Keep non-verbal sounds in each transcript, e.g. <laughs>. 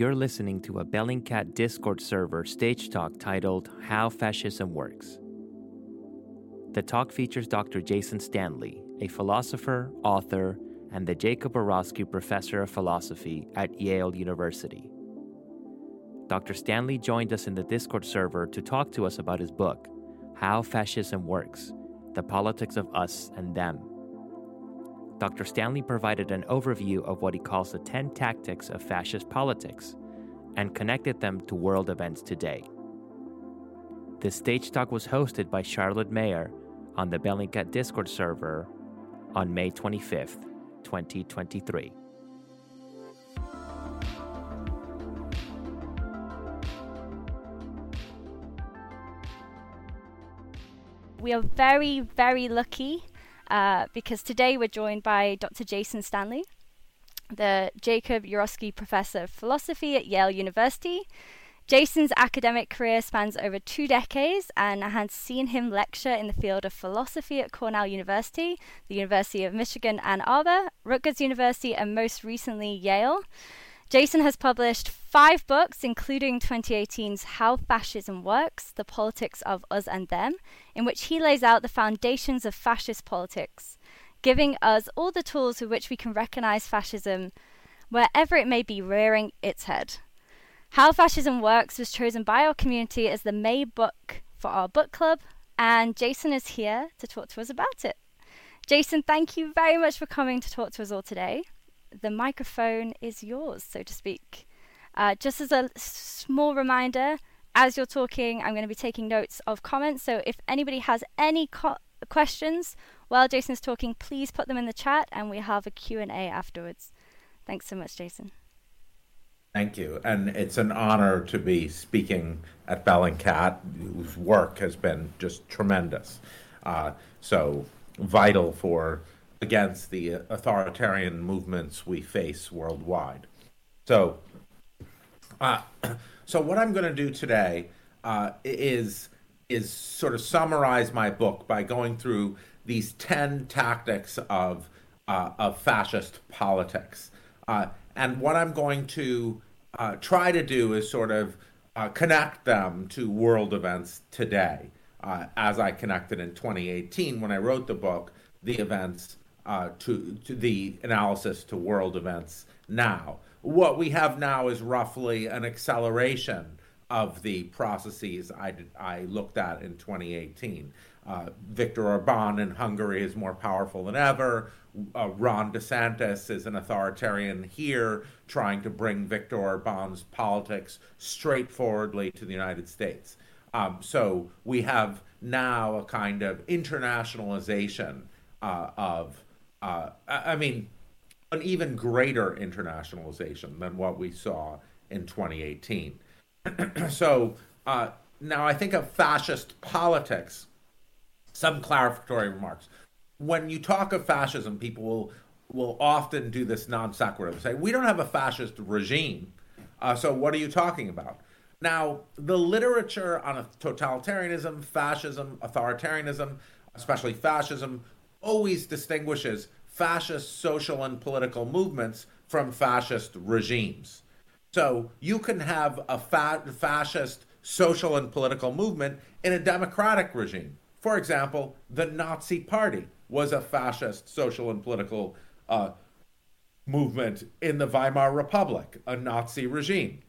You're listening to a Bellingcat Discord server stage talk titled How Fascism Works. The talk features Dr. Jason Stanley, a philosopher, author, and the Jacob Urowsky Professor of Philosophy at Yale University. Dr. Stanley joined us in the Discord server to talk to us about his book, How Fascism Works The Politics of Us and Them. Dr. Stanley provided an overview of what he calls the 10 tactics of fascist politics and connected them to world events today. This stage talk was hosted by Charlotte Mayer on the Bellingcat Discord server on May 25th, 2023. We are very, very lucky uh, because today we're joined by Dr. Jason Stanley, the Jacob Urowsky Professor of Philosophy at Yale University. Jason's academic career spans over two decades, and I had seen him lecture in the field of philosophy at Cornell University, the University of Michigan Ann Arbor, Rutgers University, and most recently Yale. Jason has published five books, including 2018's How Fascism Works The Politics of Us and Them, in which he lays out the foundations of fascist politics, giving us all the tools with which we can recognize fascism wherever it may be rearing its head. How Fascism Works was chosen by our community as the May book for our book club, and Jason is here to talk to us about it. Jason, thank you very much for coming to talk to us all today the microphone is yours, so to speak. Uh, just as a small reminder, as you're talking, I'm going to be taking notes of comments. So if anybody has any co- questions while Jason's talking, please put them in the chat, and we have a Q&A afterwards. Thanks so much, Jason. Thank you. And it's an honor to be speaking at Bellingcat, whose work has been just tremendous. Uh, so vital for against the authoritarian movements we face worldwide. So, uh, so what I'm going to do today uh, is is sort of summarize my book by going through these ten tactics of uh, of fascist politics, uh, and what I'm going to uh, try to do is sort of uh, connect them to world events today, as I connected in 2018 when I wrote the book, the events uh, to, to the analysis to world events now. What we have now is roughly an acceleration of the processes I, did, I looked at in 2018. Uh, Viktor Orban in Hungary is more powerful than ever. Uh, Ron DeSantis is an authoritarian here, trying to bring Viktor Orban's politics straightforwardly to the United States. Um, so we have now a kind of internationalization uh, of uh, I mean, an even greater internationalization than what we saw in 2018. <clears throat> so uh, now I think of fascist politics. Some clarificatory remarks. When you talk of fascism, people will will often do this non sequitur. Say, "We don't have a fascist regime." Uh, so what are you talking about? Now, the literature on totalitarianism, fascism, authoritarianism, especially fascism, always distinguishes fascist social and political movements from fascist regimes. So you can have a fa- fascist social and political movement in a democratic regime. For example, the Nazi Party was a fascist social and political uh, movement in the Weimar Republic, a Nazi regime.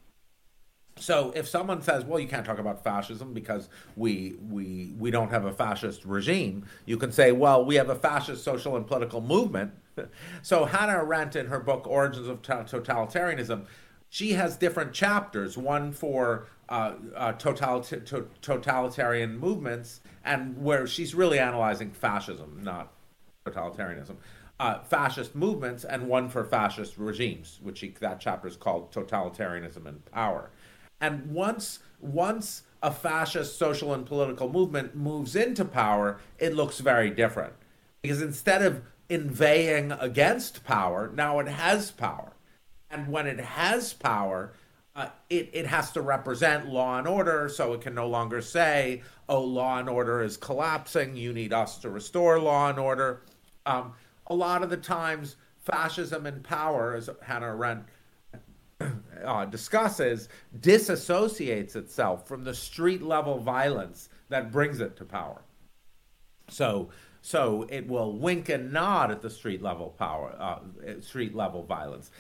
So if someone says, "Well, you can't talk about fascism because we we we don't have a fascist regime," you can say, "Well, we have a fascist social and political movement." <laughs> so Hannah Arendt, in her book *Origins of Totalitarianism*, she has different chapters. One for uh, uh, to- totalitarian movements, and where she's really analyzing fascism, not totalitarianism. Uh, fascist movements, and one for fascist regimes, which that chapter is called "Totalitarianism and Power." And once once a fascist social and political movement moves into power, it looks very different. Because instead of inveighing against power, now it has power. And when it has power, uh, it, it has to represent law and order, so it can no longer say, oh, law and order is collapsing, you need us to restore law and order. Um, a lot of the times, fascism and power, as Hannah Arendt uh, discusses disassociates itself from the street level violence that brings it to power. So, so it will wink and nod at the street level power, uh, street level violence.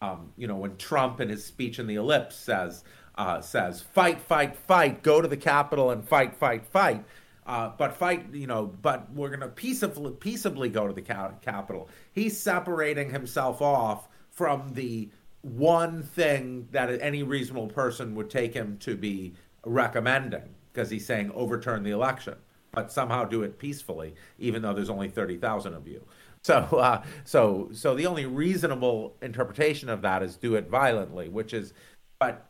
Um, you know, when Trump in his speech in the ellipse says, uh, says, fight, fight, fight, go to the Capitol and fight, fight, fight. Uh, but fight, you know, but we're going to peaceably, peaceably go to the Capitol. He's separating himself off from the one thing that any reasonable person would take him to be recommending, because he's saying overturn the election, but somehow do it peacefully, even though there's only 30,000 of you. So, uh, so, so the only reasonable interpretation of that is do it violently, which is, but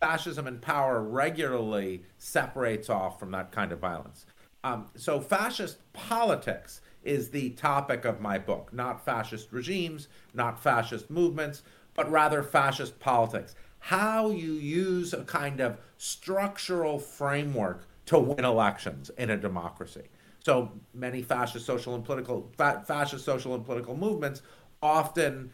fascism in power regularly separates off from that kind of violence. Um, so, fascist politics is the topic of my book, not fascist regimes, not fascist movements, but rather fascist politics. How you use a kind of structural framework to win elections in a democracy. So many fascist social and political fa- fascist social and political movements often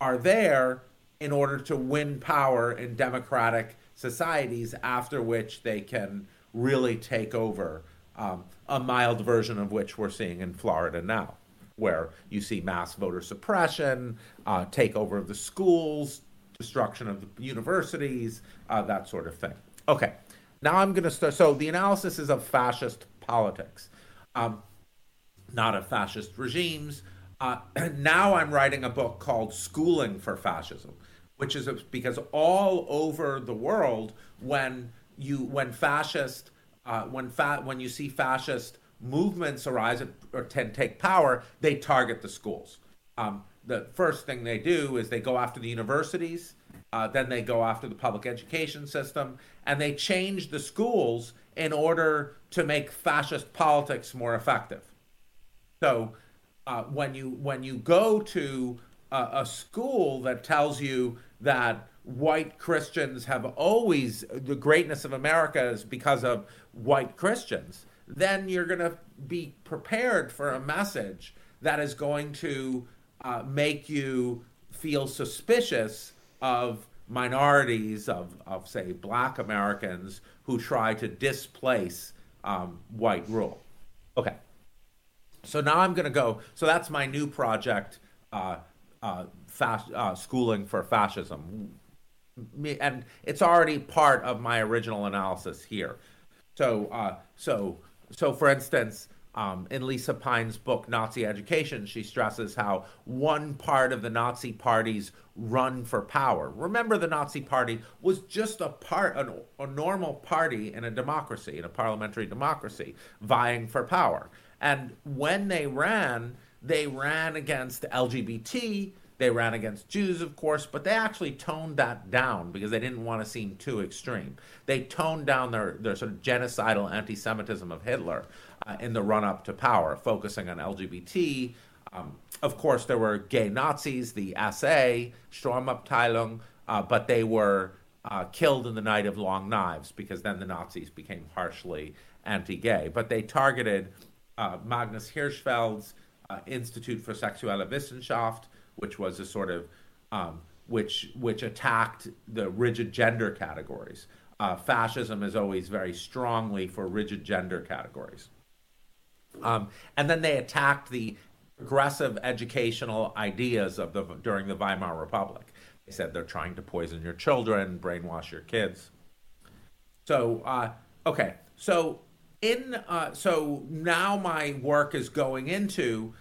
are there in order to win power in democratic societies after which they can really take over um, a mild version of which we're seeing in Florida now, where you see mass voter suppression, uh, takeover of the schools, destruction of the universities, uh, that sort of thing. Okay, now I'm going to start. So the analysis is of fascist politics, um, not of fascist regimes. Uh, <clears throat> now I'm writing a book called Schooling for Fascism, which is because all over the world, when you when fascist uh, when fa- when you see fascist movements arise or tend take power, they target the schools. Um, the first thing they do is they go after the universities, uh, then they go after the public education system, and they change the schools in order to make fascist politics more effective. So uh, when you when you go to a, a school that tells you that white Christians have always the greatness of America is because of white Christians, then you're going to be prepared for a message that is going to uh, make you feel suspicious of minorities, of, of say, black Americans who try to displace um, white rule. Okay. So now I'm going to go. So that's my new project, uh, uh, fast, uh, Schooling for Fascism and it's already part of my original analysis here. So, uh, so, so for instance, um, in Lisa Pine's book Nazi Education, she stresses how one part of the Nazi Party's run for power. Remember, the Nazi Party was just a part, a, a normal party in a democracy, in a parliamentary democracy, vying for power. And when they ran, they ran against LGBT they ran against Jews, of course, but they actually toned that down because they didn't want to seem too extreme. They toned down their, their sort of genocidal anti Semitism of Hitler uh, in the run up to power, focusing on LGBT. Um, of course, there were gay Nazis, the SA, Sturmabteilung, uh, but they were uh, killed in the night of long knives because then the Nazis became harshly anti gay. But they targeted uh, Magnus Hirschfeld's uh, Institute for Sexuelle Wissenschaft which was a sort of um, which which attacked the rigid gender categories. Uh, fascism is always very strongly for rigid gender categories. Um, and then they attacked the progressive educational ideas of the during the Weimar Republic. They said they're trying to poison your children, brainwash your kids. So uh, okay, so in uh, so now my work is going into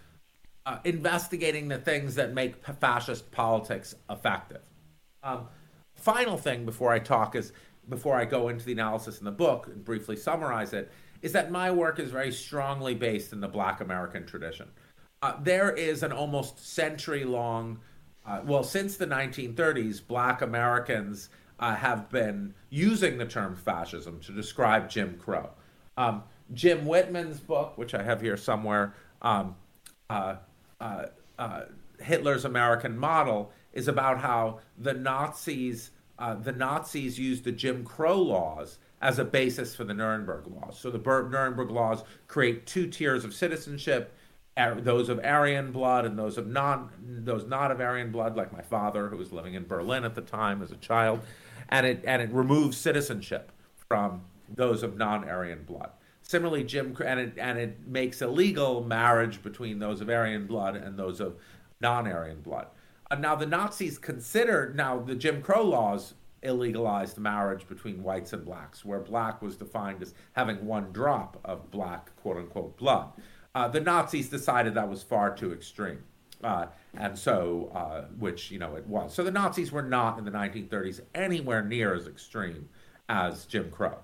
uh, investigating the things that make fascist politics effective. Um, final thing before I talk is before I go into the analysis in the book and briefly summarize it is that my work is very strongly based in the Black American tradition. Uh, there is an almost century long, uh, well, since the 1930s, Black Americans uh, have been using the term fascism to describe Jim Crow. Um, Jim Whitman's book, which I have here somewhere, um, uh, uh, uh, Hitler's American model is about how the Nazis uh, the Nazis used the Jim Crow laws as a basis for the Nuremberg laws. So the Nuremberg laws create two tiers of citizenship. those of Aryan blood and those of non those not of Aryan blood, like my father, who was living in Berlin at the time as a child, and it and it removes citizenship from those of non-Aryan blood. Similarly, Jim and it and it makes illegal marriage between those of Aryan blood and those of non-Aryan blood. Uh, now the Nazis considered now the Jim Crow laws illegalized marriage between whites and blacks, where black was defined as having one drop of black quote unquote blood. Uh, the Nazis decided that was far too extreme. Uh, and so, uh, which, you know, it was. So the Nazis were not in the 1930s anywhere near as extreme as Jim Crow.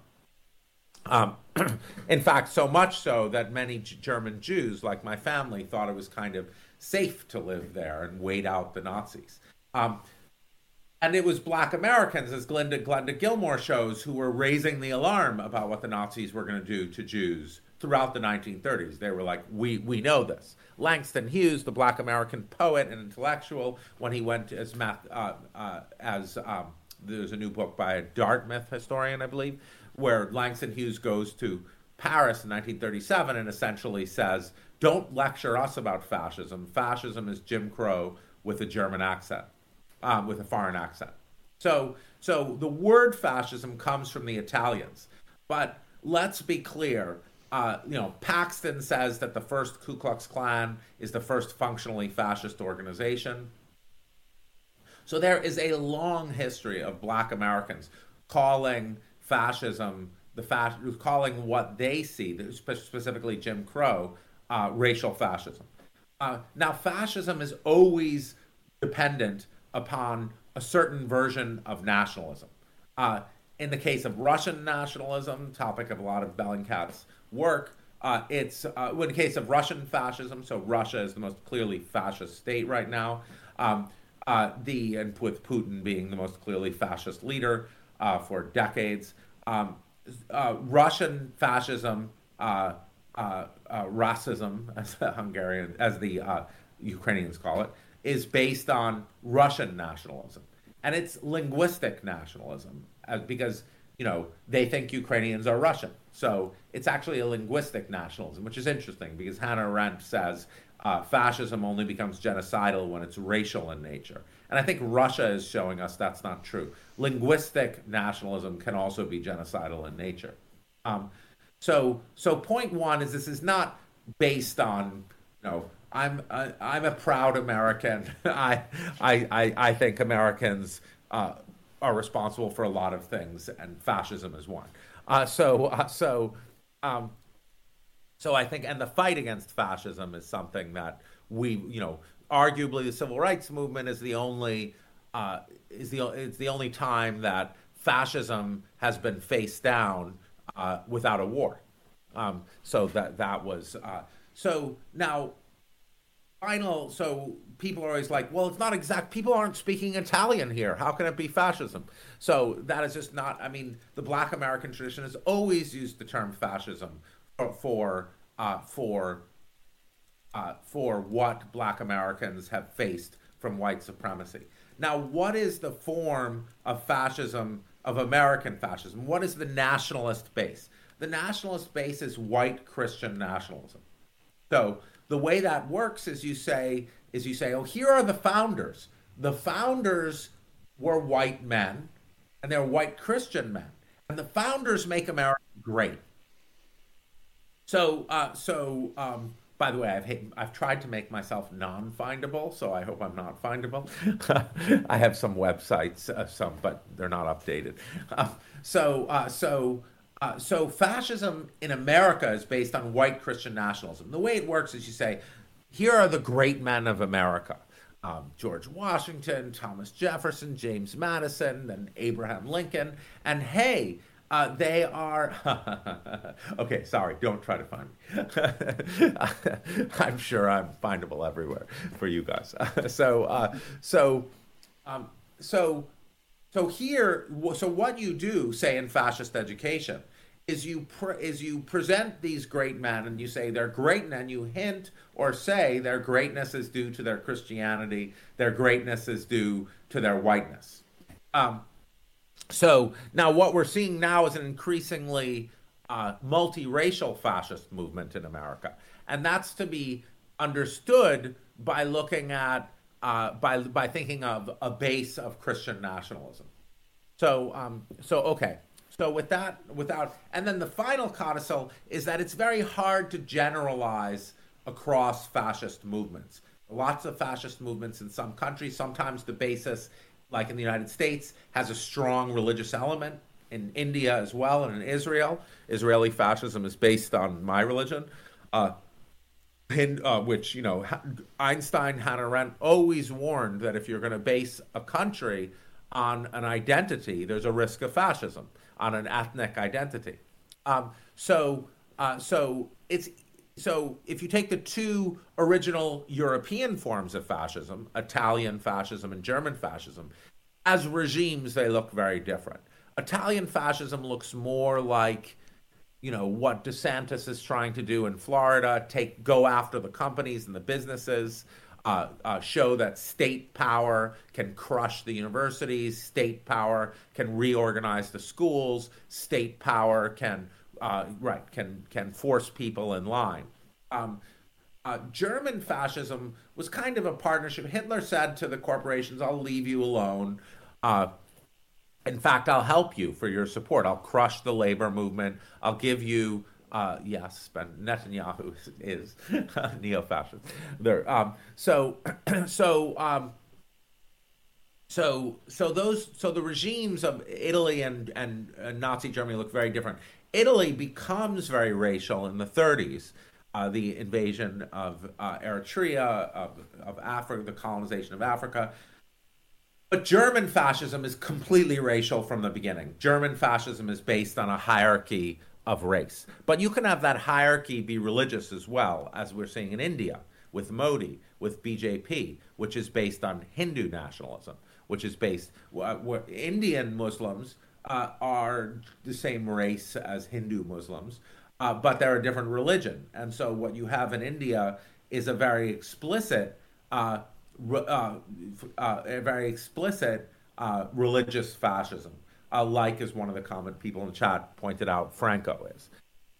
Um, <clears throat> in fact, so much so that many G- German Jews, like my family, thought it was kind of safe to live there and wait out the Nazis. Um, and it was black Americans, as Glenda, Glenda Gilmore shows, who were raising the alarm about what the Nazis were going to do to Jews throughout the 1930s. They were like, we, we know this. Langston Hughes, the black American poet and intellectual, when he went as math, uh, uh, as um, there's a new book by a Dartmouth historian, I believe, where Langston Hughes goes to Paris in 1937 and essentially says, don't lecture us about fascism. Fascism is Jim Crow with a German accent, um, with a foreign accent. So, so the word fascism comes from the Italians. But let's be clear uh, you know, Paxton says that the first Ku Klux Klan is the first functionally fascist organization. So there is a long history of Black Americans calling fascism the fas- calling what they see, specifically Jim Crow, uh, racial fascism. Uh, now, fascism is always dependent upon a certain version of nationalism. Uh, in the case of Russian nationalism, topic of a lot of Bellingcat's work. Uh, it's uh, in the case of Russian fascism. So Russia is the most clearly fascist state right now. Um, uh, the and with Putin being the most clearly fascist leader uh, for decades. Um, uh, Russian fascism, uh, racism, <laughs> as the Hungarian, as the Ukrainians call it, is based on Russian nationalism, and it's linguistic nationalism because you know they think Ukrainians are Russian. So it's actually a linguistic nationalism, which is interesting because Hannah Arendt says uh, fascism only becomes genocidal when it's racial in nature. And I think Russia is showing us that's not true. Linguistic nationalism can also be genocidal in nature. Um, so, so point one is this is not based on, you know, I'm I, I'm a proud American. <laughs> I, I I I think Americans uh, are responsible for a lot of things, and fascism is one. Uh, so, uh, so, um, so I think, and the fight against fascism is something that we, you know, arguably the civil rights movement is the only uh, is the it's the only time that fascism has been faced down uh, without a war. Um, so that that was uh, so now final. So people are always like, well, it's not exact. People aren't speaking Italian here. How can it be fascism? So that is just not. I mean, the Black American tradition has always used the term fascism for for uh, for, uh, for what Black Americans have faced from white supremacy. Now, what is the form of fascism of American fascism? What is the nationalist base? The nationalist base is white Christian nationalism. So the way that works is you say is you say, oh, here are the founders. The founders were white men, and they're white Christian men, and the founders make America great. So, uh, so um, by the way, I've I've tried to make myself non-findable, so I hope I'm not findable. <laughs> I have some websites, uh, some, but they're not updated. Uh, so, uh, so. So fascism in America is based on white Christian nationalism. The way it works is you say here are the great men of America. Um, George Washington, Thomas Jefferson, James Madison, and Abraham Lincoln. And hey, uh, they are. <laughs> okay, sorry, don't try to find me. <laughs> I'm sure I'm findable everywhere for you guys. <laughs> so, uh, so, um, so, so here, so what you do, say in fascist education, is you pre- is you present these great men and you say they're great and you hint or say their greatness is due to their Christianity, their greatness is due to their whiteness. Um, so now what we're seeing now is an increasingly uh, multiracial fascist movement in America, and that's to be understood by looking at uh, by by thinking of a base of Christian nationalism. So um, so okay. So with that, without, and then the final codicil is that it's very hard to generalize across fascist movements. Lots of fascist movements in some countries. Sometimes the basis, like in the United States, has a strong religious element. In India as well, and in Israel, Israeli fascism is based on my religion. Uh, in, uh, which you know Einstein, Hannah Arendt always warned that if you're going to base a country on an identity, there's a risk of fascism on an ethnic identity. Um, so, uh, so it's so if you take the two original European forms of fascism, Italian fascism and German fascism, as regimes they look very different. Italian fascism looks more like you know what DeSantis is trying to do in Florida, take go after the companies and the businesses, uh, uh, show that state power can crush the universities, state power can reorganize the schools, state power can uh, right can can force people in line. Um, uh, German fascism was kind of a partnership. Hitler said to the corporations, "I'll leave you alone." Uh, in fact, I'll help you for your support. I'll crush the labor movement. I'll give you, uh, yes, Netanyahu is, <laughs> neo-fascist. There, um, so, <clears throat> so, um, so, so those, so the regimes of Italy and and uh, Nazi Germany look very different. Italy becomes very racial in the 30s. Uh, the invasion of uh, Eritrea, of, of Africa, the colonization of Africa, but German fascism is completely racial from the beginning. German fascism is based on a hierarchy of race. But you can have that hierarchy be religious as well, as we're seeing in India with Modi, with BJP, which is based on Hindu nationalism, which is based where Indian Muslims uh, are the same race as Hindu Muslims, uh, but they're a different religion. And so what you have in India is a very explicit uh, uh, uh, very explicit uh, religious fascism, like as one of the comment people in the chat pointed out, Franco is.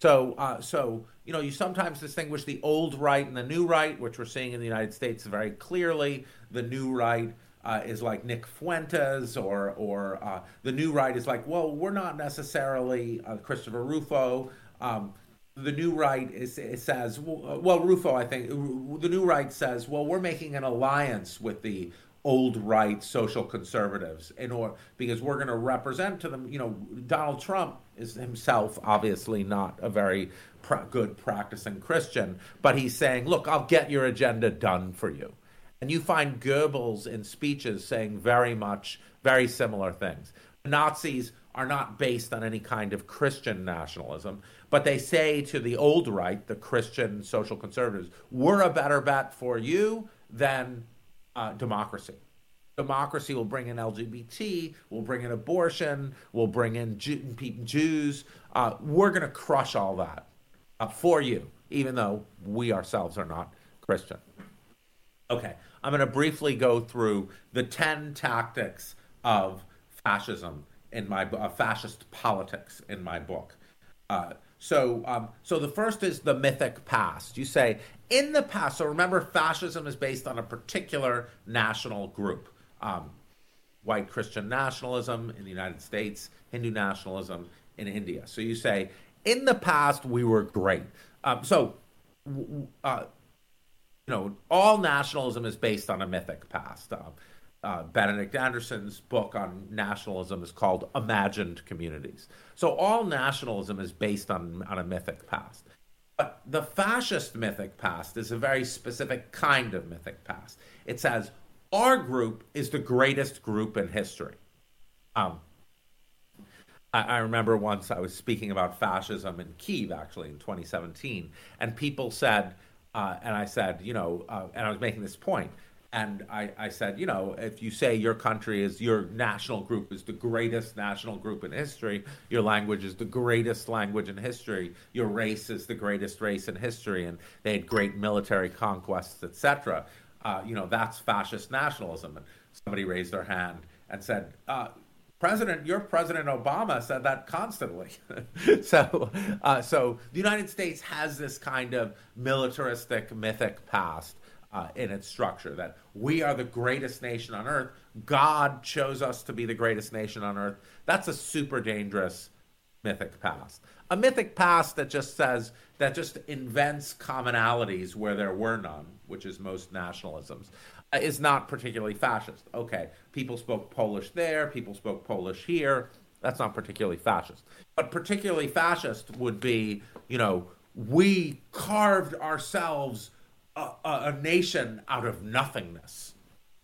So, uh, so you know, you sometimes distinguish the old right and the new right, which we're seeing in the United States very clearly. The new right uh, is like Nick Fuentes, or or uh, the new right is like, well, we're not necessarily uh, Christopher Rufo. Um, the new right is says well Rufo I think the new right says well we're making an alliance with the old right social conservatives in order because we're going to represent to them you know Donald Trump is himself obviously not a very pra- good practicing Christian but he's saying look I'll get your agenda done for you and you find Goebbels in speeches saying very much very similar things Nazis are not based on any kind of Christian nationalism but they say to the old right, the Christian social conservatives, we're a better bet for you than uh, democracy. Democracy will bring in LGBT, will bring in abortion, will bring in Jew- Jews. Uh, we're going to crush all that uh, for you, even though we ourselves are not Christian. Okay, I'm going to briefly go through the 10 tactics of fascism in my uh, fascist politics in my book. Uh, so, um, so the first is the mythic past. You say in the past. So remember, fascism is based on a particular national group. Um, white Christian nationalism in the United States, Hindu nationalism in India. So you say in the past we were great. Um, so, uh, you know, all nationalism is based on a mythic past. Um, uh, Benedict Anderson's book on nationalism is called Imagined Communities. So all nationalism is based on, on a mythic past. But the fascist mythic past is a very specific kind of mythic past. It says, our group is the greatest group in history. Um, I, I remember once I was speaking about fascism in Kiev, actually, in 2017, and people said, uh, and I said, you know, uh, and I was making this point and I, I said, you know, if you say your country is your national group is the greatest national group in history, your language is the greatest language in history, your race is the greatest race in history, and they had great military conquests, etc. Uh, you know, that's fascist nationalism. And somebody raised their hand and said, uh, President, your President Obama said that constantly. <laughs> so, uh, so the United States has this kind of militaristic, mythic past uh, in its structure that we are the greatest nation on earth. God chose us to be the greatest nation on earth. That's a super dangerous mythic past. A mythic past that just says, that just invents commonalities where there were none, which is most nationalisms, is not particularly fascist. Okay, people spoke Polish there, people spoke Polish here. That's not particularly fascist. But particularly fascist would be, you know, we carved ourselves a, a, a nation out of nothingness.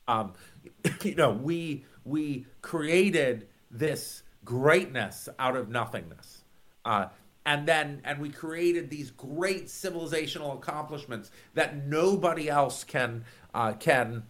Um, <laughs> you know, we we created this greatness out of nothingness. Uh, and then and we created these great civilizational accomplishments that nobody else can uh, can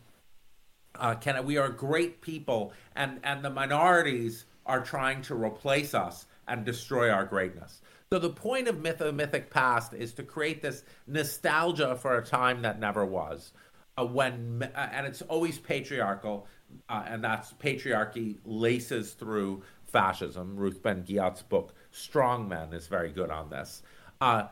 uh, can. We are great people and and the minorities are trying to replace us and destroy our greatness. So the point of myth mythic past is to create this nostalgia for a time that never was uh, when uh, and it's always patriarchal uh, and that's patriarchy laces through fascism. Ruth ben-ghiat's book strong men is very good on this. Uh,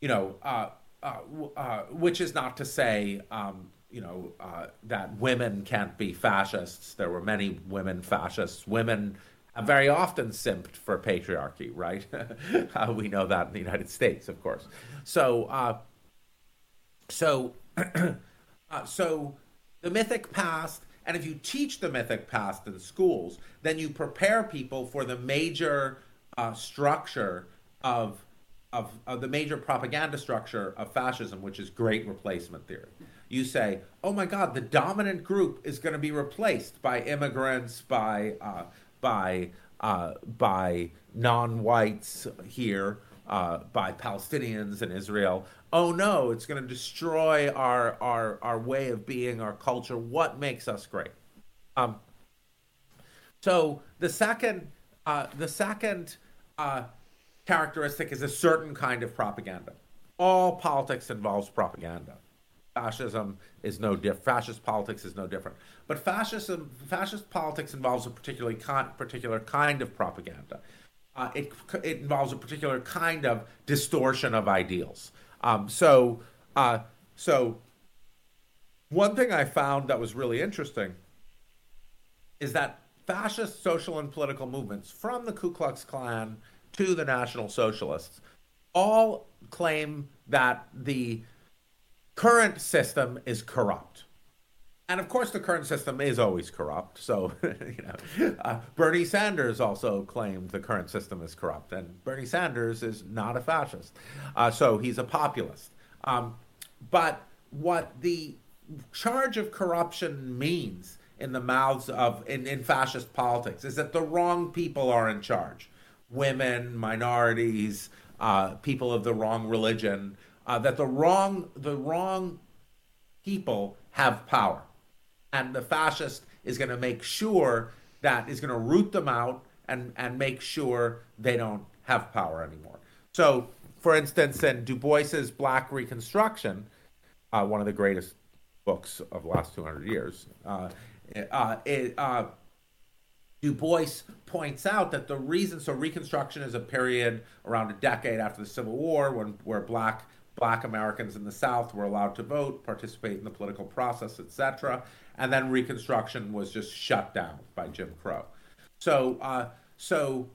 you know, uh, uh, uh, which is not to say, um, you know, uh, that women can't be fascists. There were many women fascists. Women very often simped for patriarchy, right? <laughs> Uh, we know that in the United States, of course. So, so, <clears throat> so the mythic past. And if you teach the mythic past in schools, then you prepare people for the major uh, structure of, of, of the major propaganda structure of fascism, which is great replacement theory. You say, oh my God, the dominant group is going to be replaced by immigrants, by uh, by uh, by non-whites here, uh, by Palestinians in Israel. Oh no, it's going to destroy our our our way of being, our culture. What makes us great? Um, so the second uh, the second uh, characteristic is a certain kind of propaganda. All politics involves propaganda. Fascism is no different. Fascist politics is no different. But fascism, fascist politics involves a particularly con- particular kind of propaganda. Uh, it, it involves a particular kind of distortion of ideals. Um, so, uh, so one thing I found that was really interesting is that fascist social and political movements, from the Ku Klux Klan to the National Socialists, all claim that the current system is corrupt. And of course, the current system is always corrupt. So, <laughs> you know, uh, Bernie Sanders also claimed the current system is corrupt, and Bernie Sanders is not a fascist. Uh, so he's a populist. Um, but what the charge of corruption means in the mouths of in, in fascist politics is that the wrong people are in charge women minorities uh, people of the wrong religion uh, that the wrong the wrong people have power. And the fascist is going to make sure that is going to root them out and and make sure they don't have power anymore. So for instance in du bois's black reconstruction uh, one of the greatest books of the last 200 years uh, uh, it, uh, Du Bois points out that the reason so Reconstruction is a period around a decade after the Civil War when where black black Americans in the South were allowed to vote, participate in the political process, etc. And then Reconstruction was just shut down by Jim Crow. So uh, so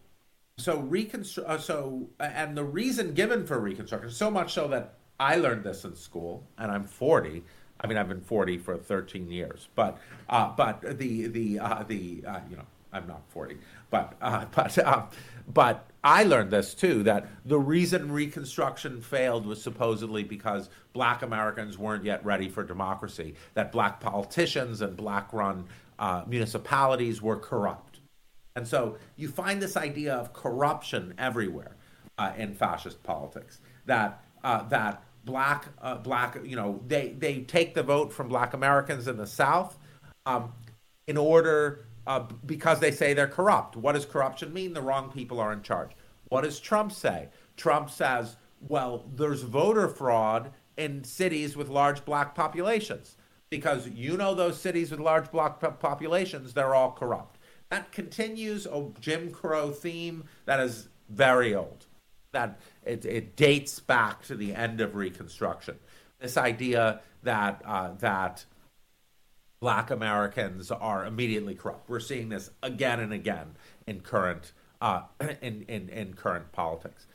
so reconstru- uh, so and the reason given for Reconstruction so much so that I learned this in school, and I'm 40 I mean, I've been 40 for 13 years, but uh, but the the uh, the uh, you know I'm not 40, but uh, <laughs> but uh, but I learned this too that the reason Reconstruction failed was supposedly because Black Americans weren't yet ready for democracy. That Black politicians and Black-run uh, municipalities were corrupt, and so you find this idea of corruption everywhere in fascist politics. That that black uh, black you know they they take the vote from black americans in the south um, in order uh, because they say they're corrupt. What does corruption mean? The wrong people are in charge. What does trump say? Trump says well there's voter fraud in cities with large black populations. Because you know those cities with large black populations they're all corrupt. That continues a Jim Crow theme that is very old. That it, it dates back to the end of Reconstruction. This idea that uh, that Black Americans are immediately corrupt. We're seeing this again and again in current uh, <clears throat> in, in in current politics.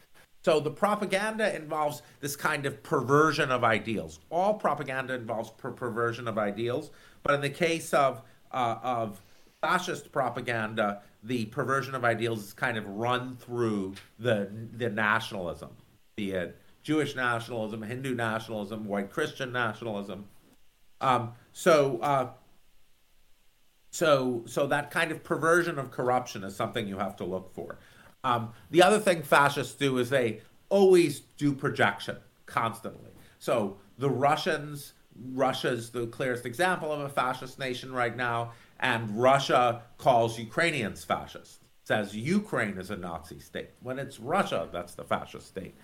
So the propaganda involves this kind of perversion of ideals. All propaganda involves per- perversion of ideals, but in the case of uh, of fascist propaganda, the perversion of ideals is kind of run through the the nationalism, be it Jewish nationalism, Hindu nationalism, white Christian nationalism. Um, so, uh, so, so that kind of perversion of corruption is something you have to look for. Um, the other thing fascists do is they always do projection constantly. So the Russians, Russia's the clearest example of a fascist nation right now, and Russia calls Ukrainians fascist. Says Ukraine is a Nazi state when it's Russia that's the fascist state.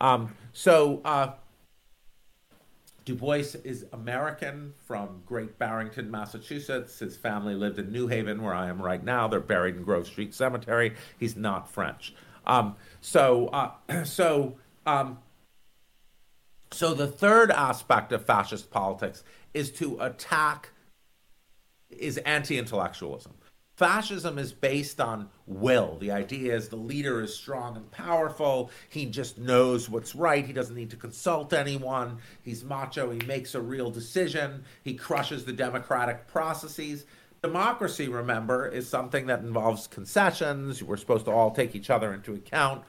Um, so uh, Du Bois is American from Great Barrington, Massachusetts. His family lived in New Haven, where I am right now. They're buried in Grove Street Cemetery. He's not French. Um, so, uh, <clears throat> so, um, so the third aspect of fascist politics is to attack is anti-intellectualism. Fascism is based on will. The idea is the leader is strong and powerful. He just knows what's right. He doesn't need to consult anyone. He's macho. He makes a real decision. He crushes the democratic processes. Democracy, remember, is something that involves concessions. We're supposed to all take each other into account.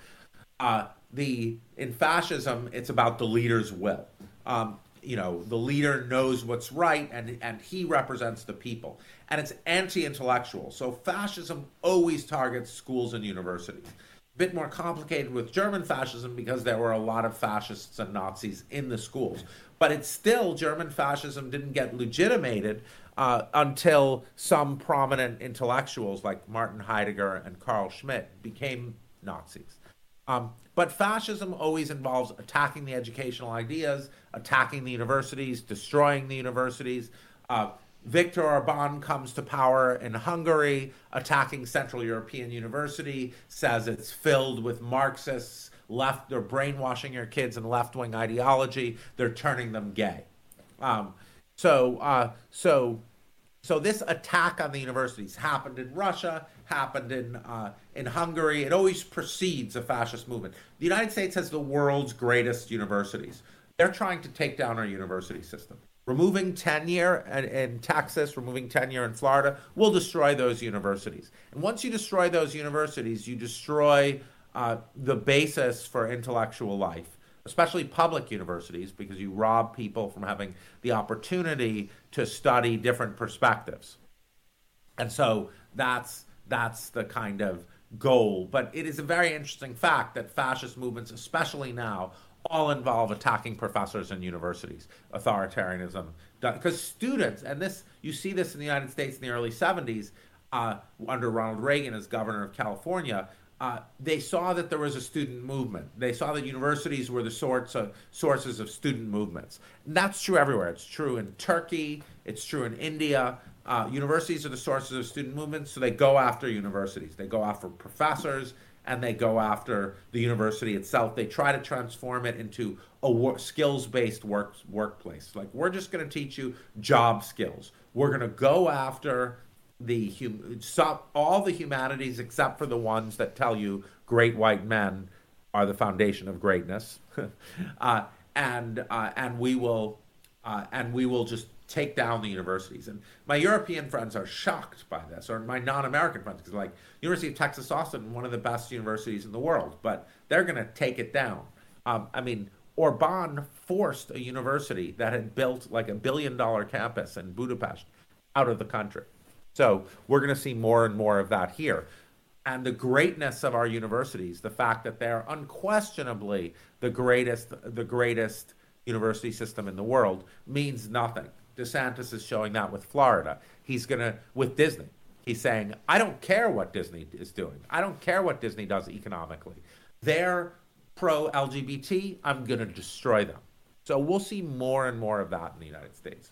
Uh, the in fascism, it's about the leader's will. Um, you know, the leader knows what's right, and and he represents the people and it's anti-intellectual. So fascism always targets schools and universities. A bit more complicated with German fascism because there were a lot of fascists and Nazis in the schools. But it's still German fascism didn't get legitimated uh, until some prominent intellectuals like Martin Heidegger and Carl Schmitt became Nazis. Um, but fascism always involves attacking the educational ideas, attacking the universities, destroying the universities. Uh, Viktor Orban comes to power in Hungary, attacking Central European University, says it's filled with Marxists, left, they're brainwashing your kids in left wing ideology, they're turning them gay. Um, so, uh, so, so this attack on the universities happened in Russia, happened in uh, in Hungary. It always precedes a fascist movement. The United States has the world's greatest universities. They're trying to take down our university system. Removing tenure in, in Texas, removing tenure in Florida will destroy those universities. And once you destroy those universities, you destroy uh, the basis for intellectual life, especially public universities, because you rob people from having the opportunity to study different perspectives. And so that's that's the kind of goal. But it is a very interesting fact that fascist movements, especially now, all involve attacking professors and universities, authoritarianism. Because students, and this you see this in the United States in the early 70s uh, under Ronald Reagan as governor of California. Uh, they saw that there was a student movement. They saw that universities were the sorts of sources of student movements. And that's true everywhere. It's true in Turkey. It's true in India. Uh, universities are the sources of student movements, so they go after universities. They go after professors and they go after the university itself. They try to transform it into a skills-based work workplace. Like we're just going to teach you job skills. We're going to go after the hum- all the humanities except for the ones that tell you great white men are the foundation of greatness, <laughs> uh, and uh, and we will uh, and we will just take down the universities. And my European friends are shocked by this, or my non-American friends, because like University of Texas Austin, one of the best universities in the world, but they're going to take it down. Um, I mean, Orban forced a university that had built like a billion-dollar campus in Budapest out of the country. So we're going to see more and more of that here. And the greatness of our universities, the fact that they're unquestionably the greatest, the greatest university system in the world, means nothing DeSantis is showing that with Florida. He's going to, with Disney, he's saying, I don't care what Disney is doing. I don't care what Disney does economically. They're pro LGBT. I'm going to destroy them. So we'll see more and more of that in the United States.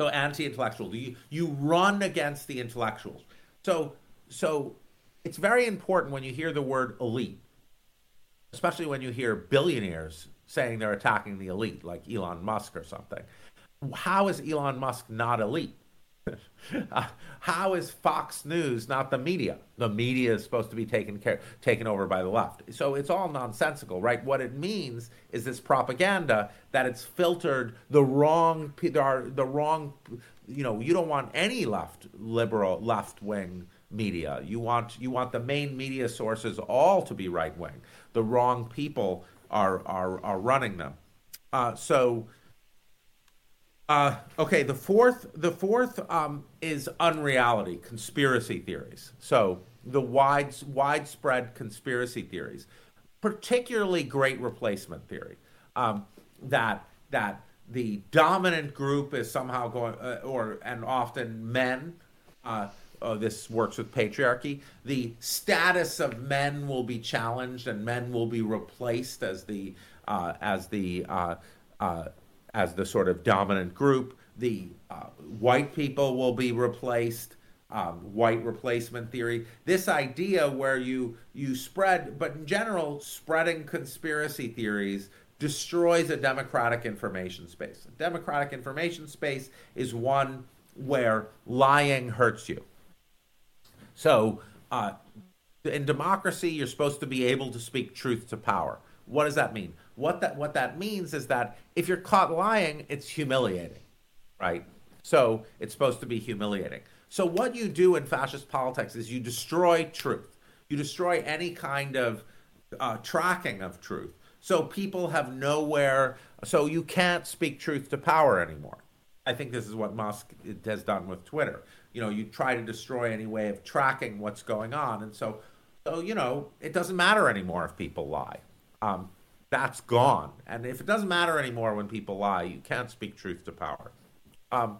So anti intellectual, you, you run against the intellectuals. So, so it's very important when you hear the word elite, especially when you hear billionaires saying they're attacking the elite, like Elon Musk or something. How is Elon Musk not elite? <laughs> how is Fox News not the media? The media is supposed to be taken care, taken over by the left. So it's all nonsensical, right? What it means is this propaganda that it's filtered the wrong, the wrong, you know, you don't want any left liberal left wing media. You want you want the main media sources all to be right wing. The wrong people are are are running them. Uh, so uh, okay, the fourth, the fourth um, is unreality, conspiracy theories. So the wide, widespread conspiracy theories, particularly Great Replacement theory, um, that that the dominant group is somehow going, uh, or and often men. Uh, uh, this works with patriarchy. The status of men will be challenged, and men will be replaced as the uh, as the uh, uh, as the sort of dominant group. The uh, white people will be replaced. Um, white replacement theory. This idea where you you spread, but in general, spreading conspiracy theories destroys a democratic information space. A democratic information space is one where lying hurts you. So, uh, in democracy, you're supposed to be able to speak truth to power. What does that mean? What that what that means is that if you're caught lying, it's humiliating, right? So it's supposed to be humiliating. So what you do in fascist politics is you destroy truth. You destroy any kind of uh, tracking of truth. So people have nowhere. So you can't speak truth to power anymore. I think this is what Musk has done with Twitter. You know, you try to destroy any way of tracking what's going on, and so, so you know, it doesn't matter anymore if people lie. Um, that's gone. And if it doesn't matter anymore when people lie, you can't speak truth to power. Um,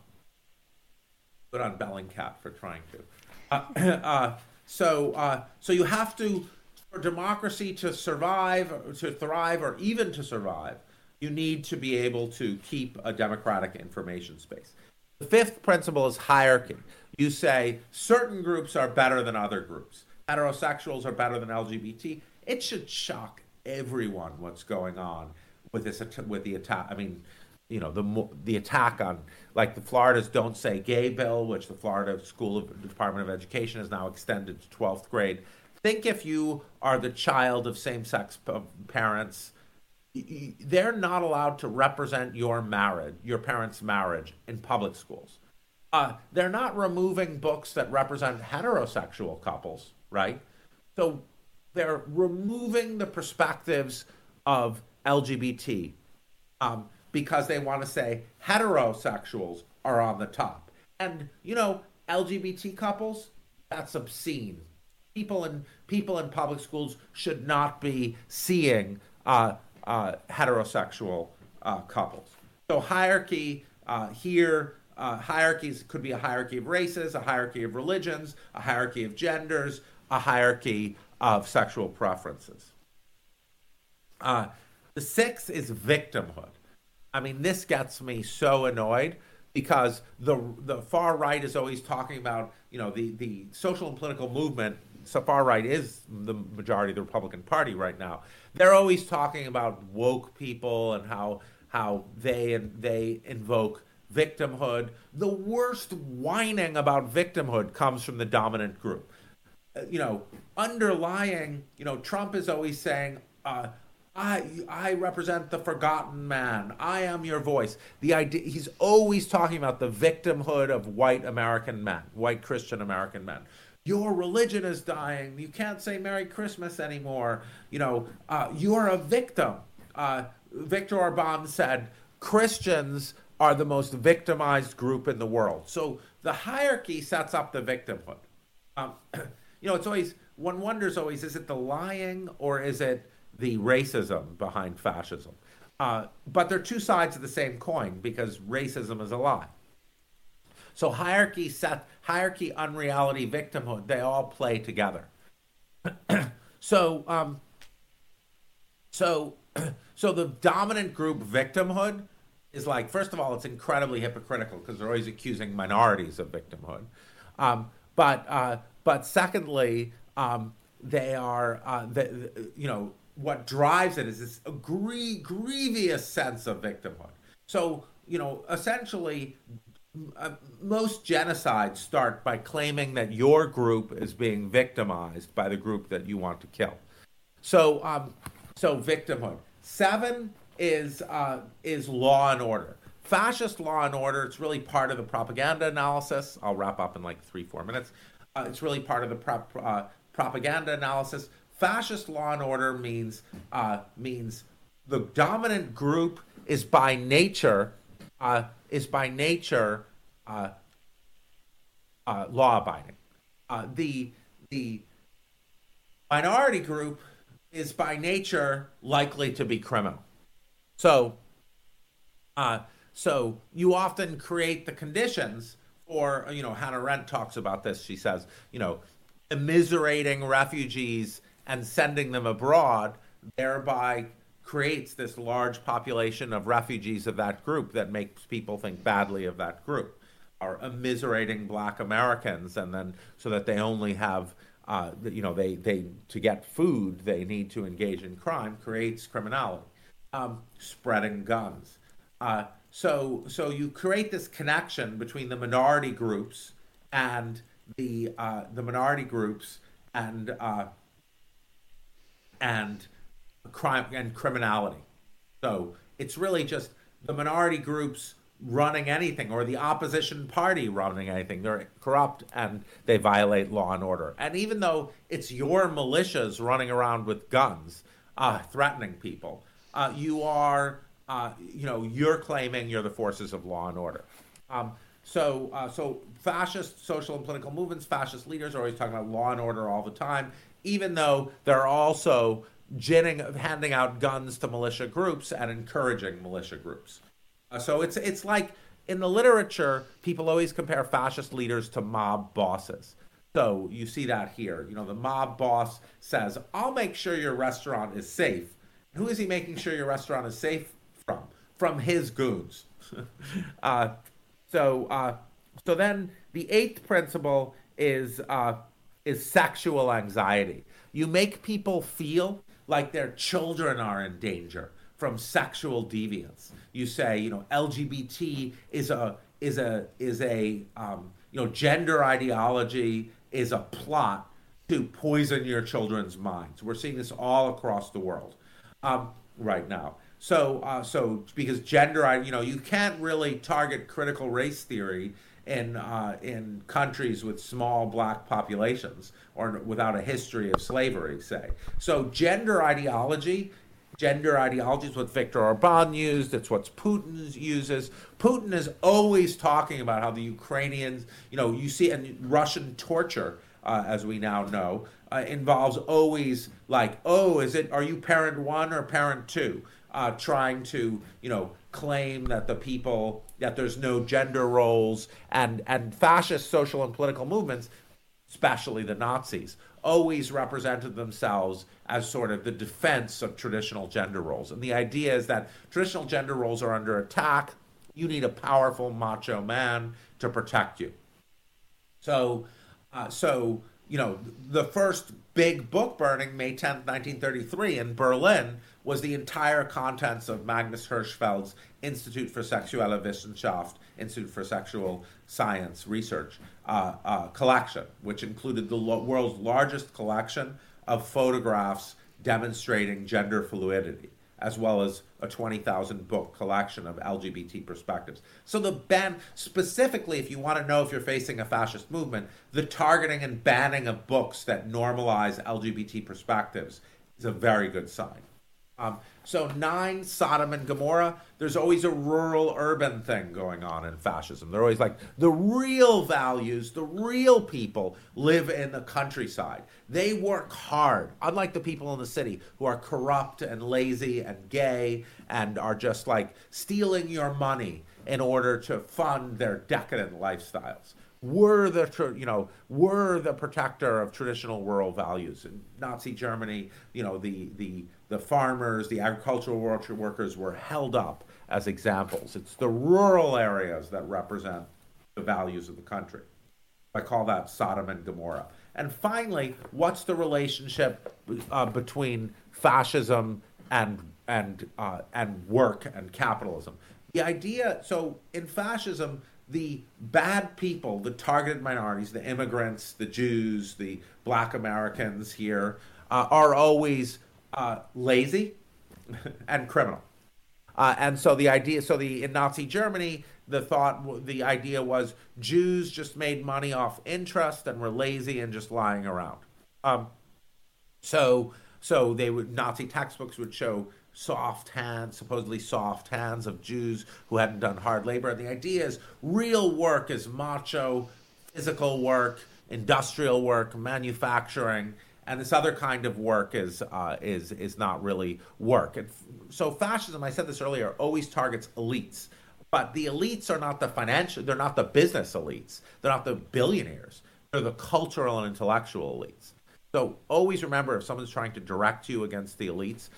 good on Bellingcat for trying to. Uh, <coughs> uh, so, uh, so you have to, for democracy to survive, to thrive, or even to survive, you need to be able to keep a democratic information space. The fifth principle is hierarchy. You say certain groups are better than other groups. Heterosexuals are better than LGBT. It should shock everyone what's going on with this with the attack. I mean, you know, the the attack on like the Florida's "Don't Say Gay" bill, which the Florida School of Department of Education has now extended to 12th grade. Think if you are the child of same-sex parents, they're not allowed to represent your marriage, your parents' marriage in public schools. Uh, they're not removing books that represent heterosexual couples, right? So they're removing the perspectives of LGBT um, because they want to say heterosexuals are on the top. And, you know, LGBT couples, that's obscene. People in people in public schools should not be seeing uh, uh, heterosexual uh, couples. So hierarchy uh, here, uh, hierarchies could be a hierarchy of races, a hierarchy of religions, a hierarchy of genders, a hierarchy of sexual preferences. Uh, the sixth is victimhood. I mean, this gets me so annoyed because the the far right is always talking about you know the the social and political movement. So far right is the majority of the Republican Party right now. They're always talking about woke people and how how they and they invoke victimhood. The worst whining about victimhood comes from the dominant group. Uh, you know, underlying, you know, Trump is always saying, uh, I I represent the forgotten man. I am your voice. The idea he's always talking about the victimhood of white American men, white Christian American men. Your religion is dying. You can't say Merry Christmas anymore. You know, uh, you're a victim. Uh, Viktor Orban said Christians are the most victimized group in the world. So the hierarchy sets up the victimhood. Um, <clears throat> you know, it's always one wonders always is it the lying or is it the racism behind fascism? Uh, but they're two sides of the same coin because racism is a lie. So hierarchy, set, hierarchy, unreality, victimhood, they all play together. <clears throat> so, um, so, <clears throat> so the dominant group victimhood is like, first of all, it's incredibly hypocritical because they're always accusing minorities of victimhood. Um, but uh, but secondly, um, they are uh, the, you know what drives it is this grie- grievous sense of victimhood. So you know, essentially, uh, most genocides start by claiming that your group is being victimized by the group that you want to kill. So, um, so victimhood. Seven is uh, is law and order. Fascist law and order. It's really part of the propaganda analysis. I'll wrap up in like three four minutes. Uh, it's really part of the prop, uh, propaganda analysis. Fascist law and order means uh, means the dominant group is by nature uh, is by nature uh, uh, law abiding. The the minority group is by nature likely to be criminal. So, so you often create the conditions for you know Hannah Arendt talks about this. She says you know immiserating refugees and sending them abroad, thereby creates this large population of refugees of that group that makes people think badly of that group are immiserating black Americans and then so that they only have uh, you know they they to get food they need to engage in crime creates criminality um, spreading guns uh, so so you create this connection between the minority groups and the uh, the minority groups and uh, and crime and criminality. So it's really just the minority groups running anything or the opposition party running anything. They're corrupt and they violate law and order. And even though it's your militias running around with guns, uh, threatening people, uh, you are, uh, you know, you're claiming you're the forces of law and order. Um, so, uh, so fascist social and political movements, fascist leaders are always talking about law and order all the time, even though they're also ginning, handing out guns to militia groups and encouraging militia groups. Uh, so it's it's like in the literature, people always compare fascist leaders to mob bosses. So you see that here. You know, the mob boss says, "I'll make sure your restaurant is safe." Who is he making sure your restaurant is safe from? His goons. <laughs> uh, so, uh, so then the eighth principle is uh, is sexual anxiety. You make people feel like their children are in danger from sexual deviance. You say, you know, LGBT is a is a is a um, you know gender ideology is a plot to poison your children's minds. We're seeing this all across the world um, right now. So uh, so because gender, I you know, you can't really target critical race theory in uh, in countries with small black populations or without a history of slavery, say. So gender ideology, gender ideology is what Viktor Orban used. It's what Putin uses. Putin is always talking about how the Ukrainians, you know, you see, and Russian torture, uh, as we now know, uh, involves always like, oh, is it? Are you parent one or parent two? Uh, trying to, you know, claim that the people that there's no gender roles and and fascist social and political movements especially the Nazis always represented themselves as sort of the defense of traditional gender roles. And the idea is that traditional gender roles are under attack. You need a powerful macho man to protect you. So uh, so you know the first big book burning may 10th 1933 in berlin was the entire contents of Magnus Hirschfeld's Institute for Sexuelle Wissenschaft, Institute for Sexual Science Research uh, uh, collection, which included the lo- world's largest collection of photographs demonstrating gender fluidity, as well as a 20,000 book collection of LGBT perspectives. So, the ban, specifically, if you want to know if you're facing a fascist movement, the targeting and banning of books that normalize LGBT perspectives is a very good sign. Um, so nine, Sodom and Gomorrah. There's always a rural urban thing going on in fascism. They're always like the real values, the real people live in the countryside. They work hard, unlike the people in the city who are corrupt and lazy and gay and are just like stealing your money in order to fund their decadent lifestyles were the you know were the protector of traditional rural values in Nazi Germany. You know the the the farmers, the agricultural workers were held up as examples. It's the rural areas that represent the values of the country. I call that Sodom and Gomorrah. And finally, what's the relationship uh, between fascism and and uh, and work and capitalism? The idea. So in fascism, the bad people, the targeted minorities, the immigrants, the Jews, the Black Americans here, uh, are always uh, lazy <laughs> and criminal. Uh, and so the idea, so the in Nazi Germany, the thought, the idea was Jews just made money off interest and were lazy and just lying around. Um, so, so they would Nazi textbooks would show soft hands, supposedly soft hands of Jews who hadn't done hard labor. And the idea is real work is macho, physical work, industrial work, manufacturing, and this other kind of work is uh, is is not really work. And so fascism, I said this earlier, always targets elites. But the elites are not the financial, they're not the business elites. They're not the billionaires. They're the cultural and intellectual elites. So always remember if someone's trying to direct you against the elites,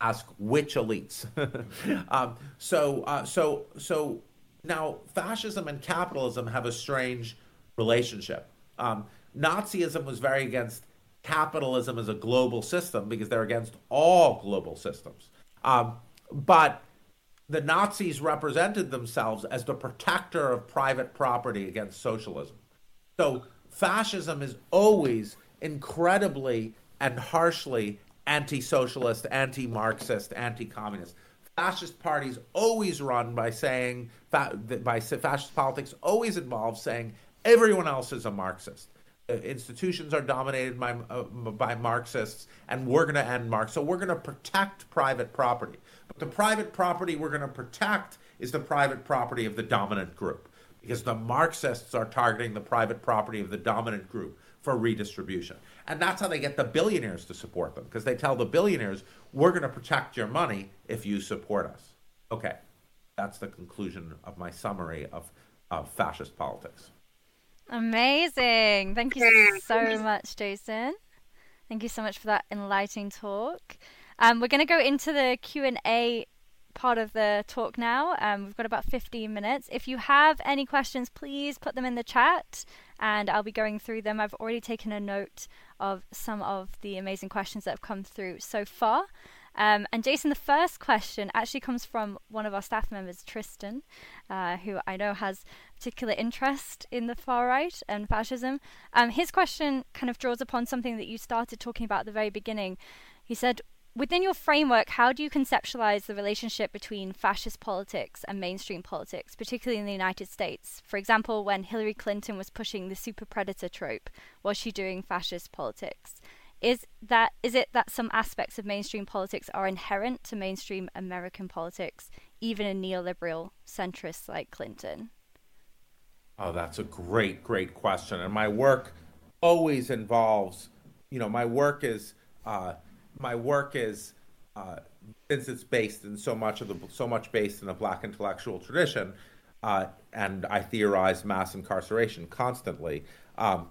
ask which elites. <laughs> um, so, uh, so, so now fascism and capitalism have a strange relationship. Um, Nazism was very against capitalism as a global system because they're against all global systems. Um, but the Nazis represented themselves as the protector of private property against socialism. So fascism is always incredibly and harshly anti socialist, anti Marxist, anti communist. Fascist parties always run by saying, by fascist politics always involves saying everyone else is a Marxist. institutions are dominated by, uh, by Marxists, and we're going to end Marx. So we're going to protect private property. But the private property we're going to protect is the private property of the dominant group because the Marxists are targeting the private property of the dominant group for redistribution. And that's how they get the billionaires to support them because they tell the billionaires, we're going to protect your money if you support us. Okay, that's the conclusion of my summary of, of fascist politics. Amazing. Thank you so much, Jason. Thank you so much for that enlightening talk. Um, we're going to go into the Q and A part of the talk now. Um, we've got about 15 minutes. If you have any questions, please put them in the chat, and I'll be going through them. I've already taken a note of some of the amazing questions that have come through so far. Um, and Jason, the first question actually comes from one of our staff members, Tristan, uh, who I know has particular interest in the far right and fascism. Um, his question kind of draws upon something that you started talking about at the very beginning. He said, within your framework, how do you conceptualize the relationship between fascist politics and mainstream politics, particularly in the United States? For example, when Hillary Clinton was pushing the super predator trope, was she doing fascist politics? Is that is it that some aspects of mainstream politics are inherent to mainstream American politics, even in neoliberal centrists like Clinton? Oh, that's a great, great question. And my work always involves, you know, my work is uh, my work is uh, since it's based in so much of the so much based in the black intellectual tradition, uh, and I theorize mass incarceration constantly. Um,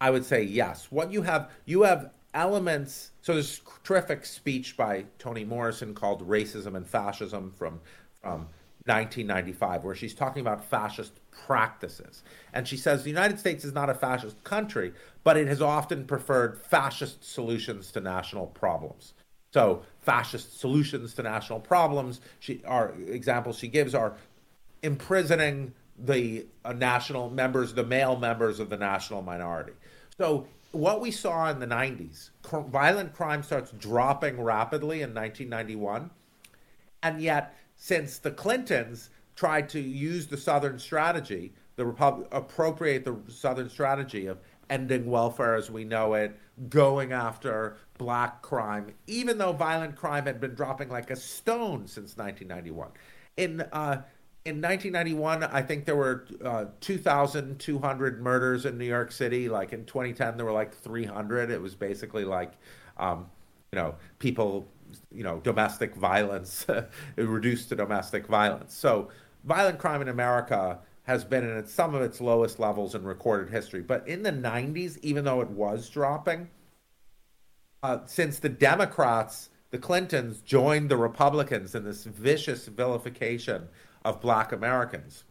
I would say yes. What you have, you have elements. So there's terrific speech by Toni Morrison called "Racism and Fascism" from from 1995, where she's talking about fascist practices. And she says the United States is not a fascist country, but it has often preferred fascist solutions to national problems. So, fascist solutions to national problems, she, are examples she gives are imprisoning the uh, national members, the male members of the national minority. So, what we saw in the 90s, cr- violent crime starts dropping rapidly in 1991. And yet, since the Clintons tried to use the Southern strategy, the Republic appropriate the Southern strategy of ending welfare as we know it, going after black crime, even though violent crime had been dropping like a stone since 1991. In uh, in 1991, I think there were uh, 2,200 murders in New York City. Like in 2010, there were like 300. It was basically like, um, you know, people you know domestic violence <laughs> reduced to domestic violence so violent crime in america has been at some of its lowest levels in recorded history but in the 90s even though it was dropping uh, since the democrats the clintons joined the republicans in this vicious vilification of black americans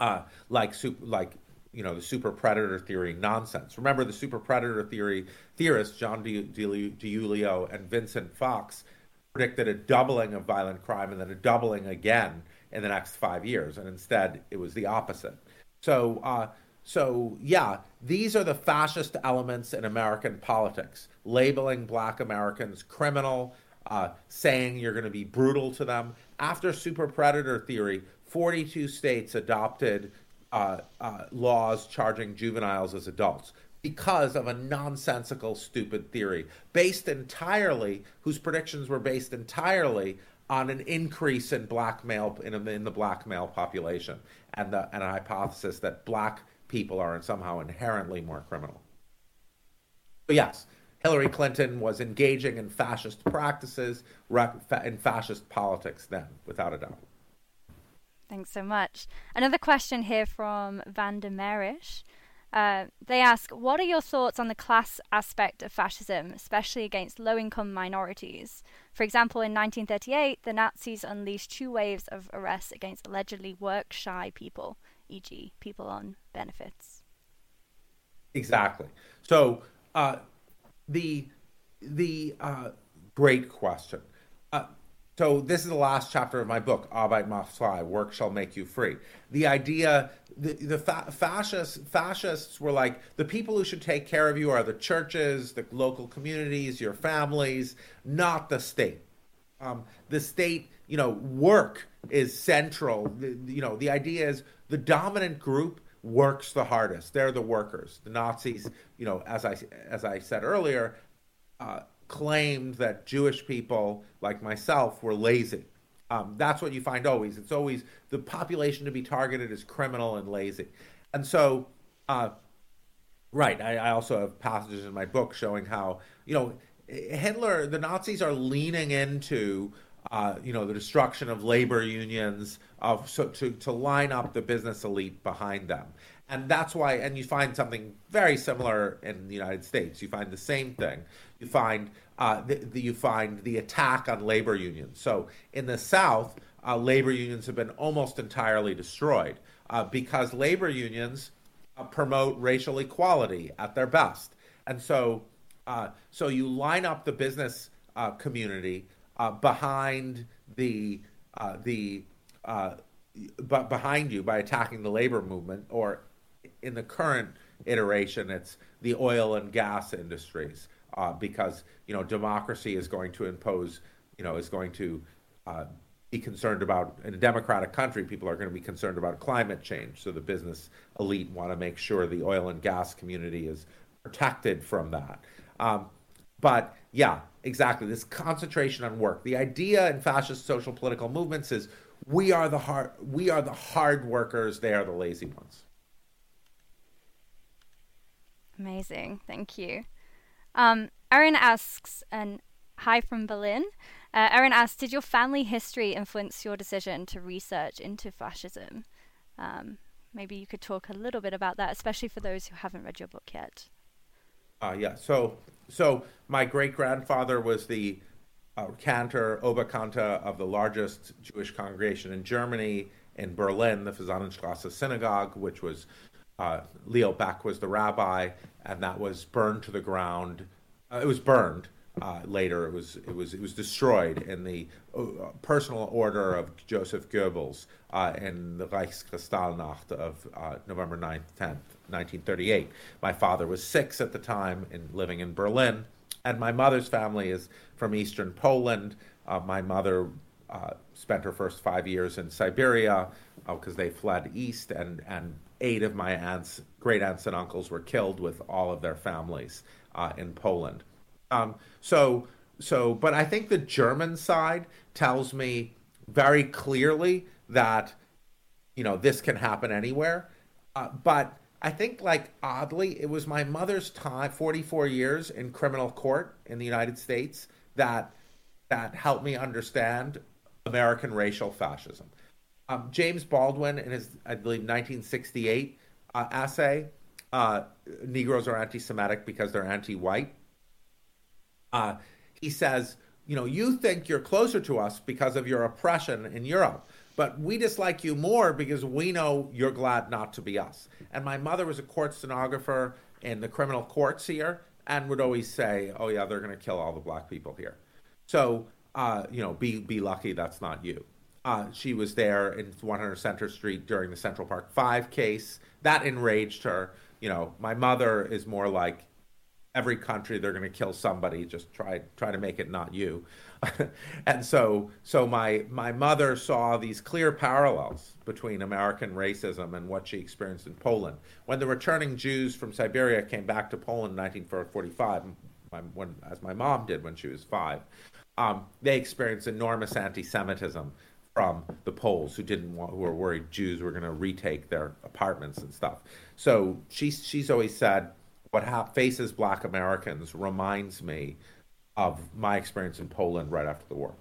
uh, like like you know the super predator theory nonsense. Remember the super predator theory theorists John DiIulio and Vincent Fox predicted a doubling of violent crime and then a doubling again in the next five years, and instead it was the opposite. So, uh, so yeah, these are the fascist elements in American politics: labeling Black Americans criminal, uh, saying you're going to be brutal to them. After super predator theory, 42 states adopted uh, uh, laws charging juveniles as adults because of a nonsensical, stupid theory based entirely, whose predictions were based entirely on an increase in black male in, in the black male population and, the, and a hypothesis that black people are somehow inherently more criminal. But yes, Hillary Clinton was engaging in fascist practices, in fascist politics then, without a doubt. Thanks so much. Another question here from Vanda Merish. Uh, they ask, what are your thoughts on the class aspect of fascism, especially against low income minorities? For example, in 1938, the Nazis unleashed two waves of arrests against allegedly work shy people, e.g., people on benefits. Exactly. So, uh, the, the uh, great question. Uh, so this is the last chapter of my book, Arbeit macht frei, Work Shall Make You Free. The idea, the, the fa- fascists, fascists were like, the people who should take care of you are the churches, the local communities, your families, not the state. Um, the state, you know, work is central. The, you know, the idea is the dominant group works the hardest. They're the workers. The Nazis, you know, as I as I said earlier, uh, claimed that Jewish people like myself were lazy. Um, that's what you find always. It's always the population to be targeted is criminal and lazy. And so, uh, right, I, I, also have passages in my book showing how, you know, Hitler, the Nazis are leaning into, uh, you know, the destruction of labor unions, of so to, to line up the business elite behind them. And that's why, and you find something very similar in the United States. You find the same thing you find uh, the, the, you find the attack on labor unions. So in the South, uh, labor unions have been almost entirely destroyed uh, because labor unions uh, promote racial equality at their best, and so uh, so you line up the business uh, community behind the the but behind you by attacking the labor movement, or in the current iteration, it's the oil and gas industries uh, because you know democracy is going to impose, you know, is going to uh, be concerned about in a democratic country. People are going to be concerned about climate change, so the business elite want to make sure the oil and gas community is protected from that. Um, but yeah, exactly. This concentration on work. The idea in fascist social political movements is we are the hard we are the hard workers. They are the lazy ones. Amazing. Thank you. Um, Erin asks, and hi from Berlin. Uh, Erin asks, did your family history influence your decision to research into fascism? Um, maybe you could talk a little bit about that, especially for those who haven't read your book yet. Uh, yeah. So, so my great grandfather was the uh, cantor, Oberkantor of the largest Jewish congregation in Germany, in Berlin, the Fasanenstrasse Synagogue, which was uh, Leo Baeck was the rabbi, and that was burned to the ground. Uh, it was burned uh, later. It was it was it was destroyed in the uh, personal order of Joseph Goebbels uh, in the Reichskristallnacht of uh, November 9th, 10th, 1938. My father was six at the time and living in Berlin, and my mother's family is from eastern Poland. my mother spent her first five years in Siberia because they fled east and and eight of my aunts, great aunts and uncles were killed with all of their families uh, in Poland. Um, so, so, but I think the German side tells me very clearly that, you know, this can happen anywhere. Uh, but I think, like, oddly, it was my mother's time, 44 years in criminal court in the United States, that that helped me understand American racial fascism. Um, James Baldwin, in his, I believe, 1968 uh, essay, uh, Negroes are anti Semitic because they're anti white. Uh, he says, you know, you think you're closer to us because of your oppression in Europe. but we dislike you more because we know you're glad not to be us. And my mother was a court stenographer in the criminal courts here and would always say, "Oh yeah, they're going to kill all the black people here." So, uh, you know, be be lucky that's not you. Uh, she was there in 100 Center Street during the Central Park Five case. That enraged her. You know, my mother is more like every country they're going to kill somebody. Just try try to make it not you. <laughs> and so so my my mother saw these clear parallels between American racism and what she experienced in Poland. When the returning Jews from Siberia came back to Poland in 1945, when, as my mom did when she was five, um, they experienced enormous anti-Semitism from the Poles who didn't want, who were worried Jews were going to retake their apartments and stuff. So she's she's always said what ha- faces Black Americans reminds me of my experience in Poland right after the war.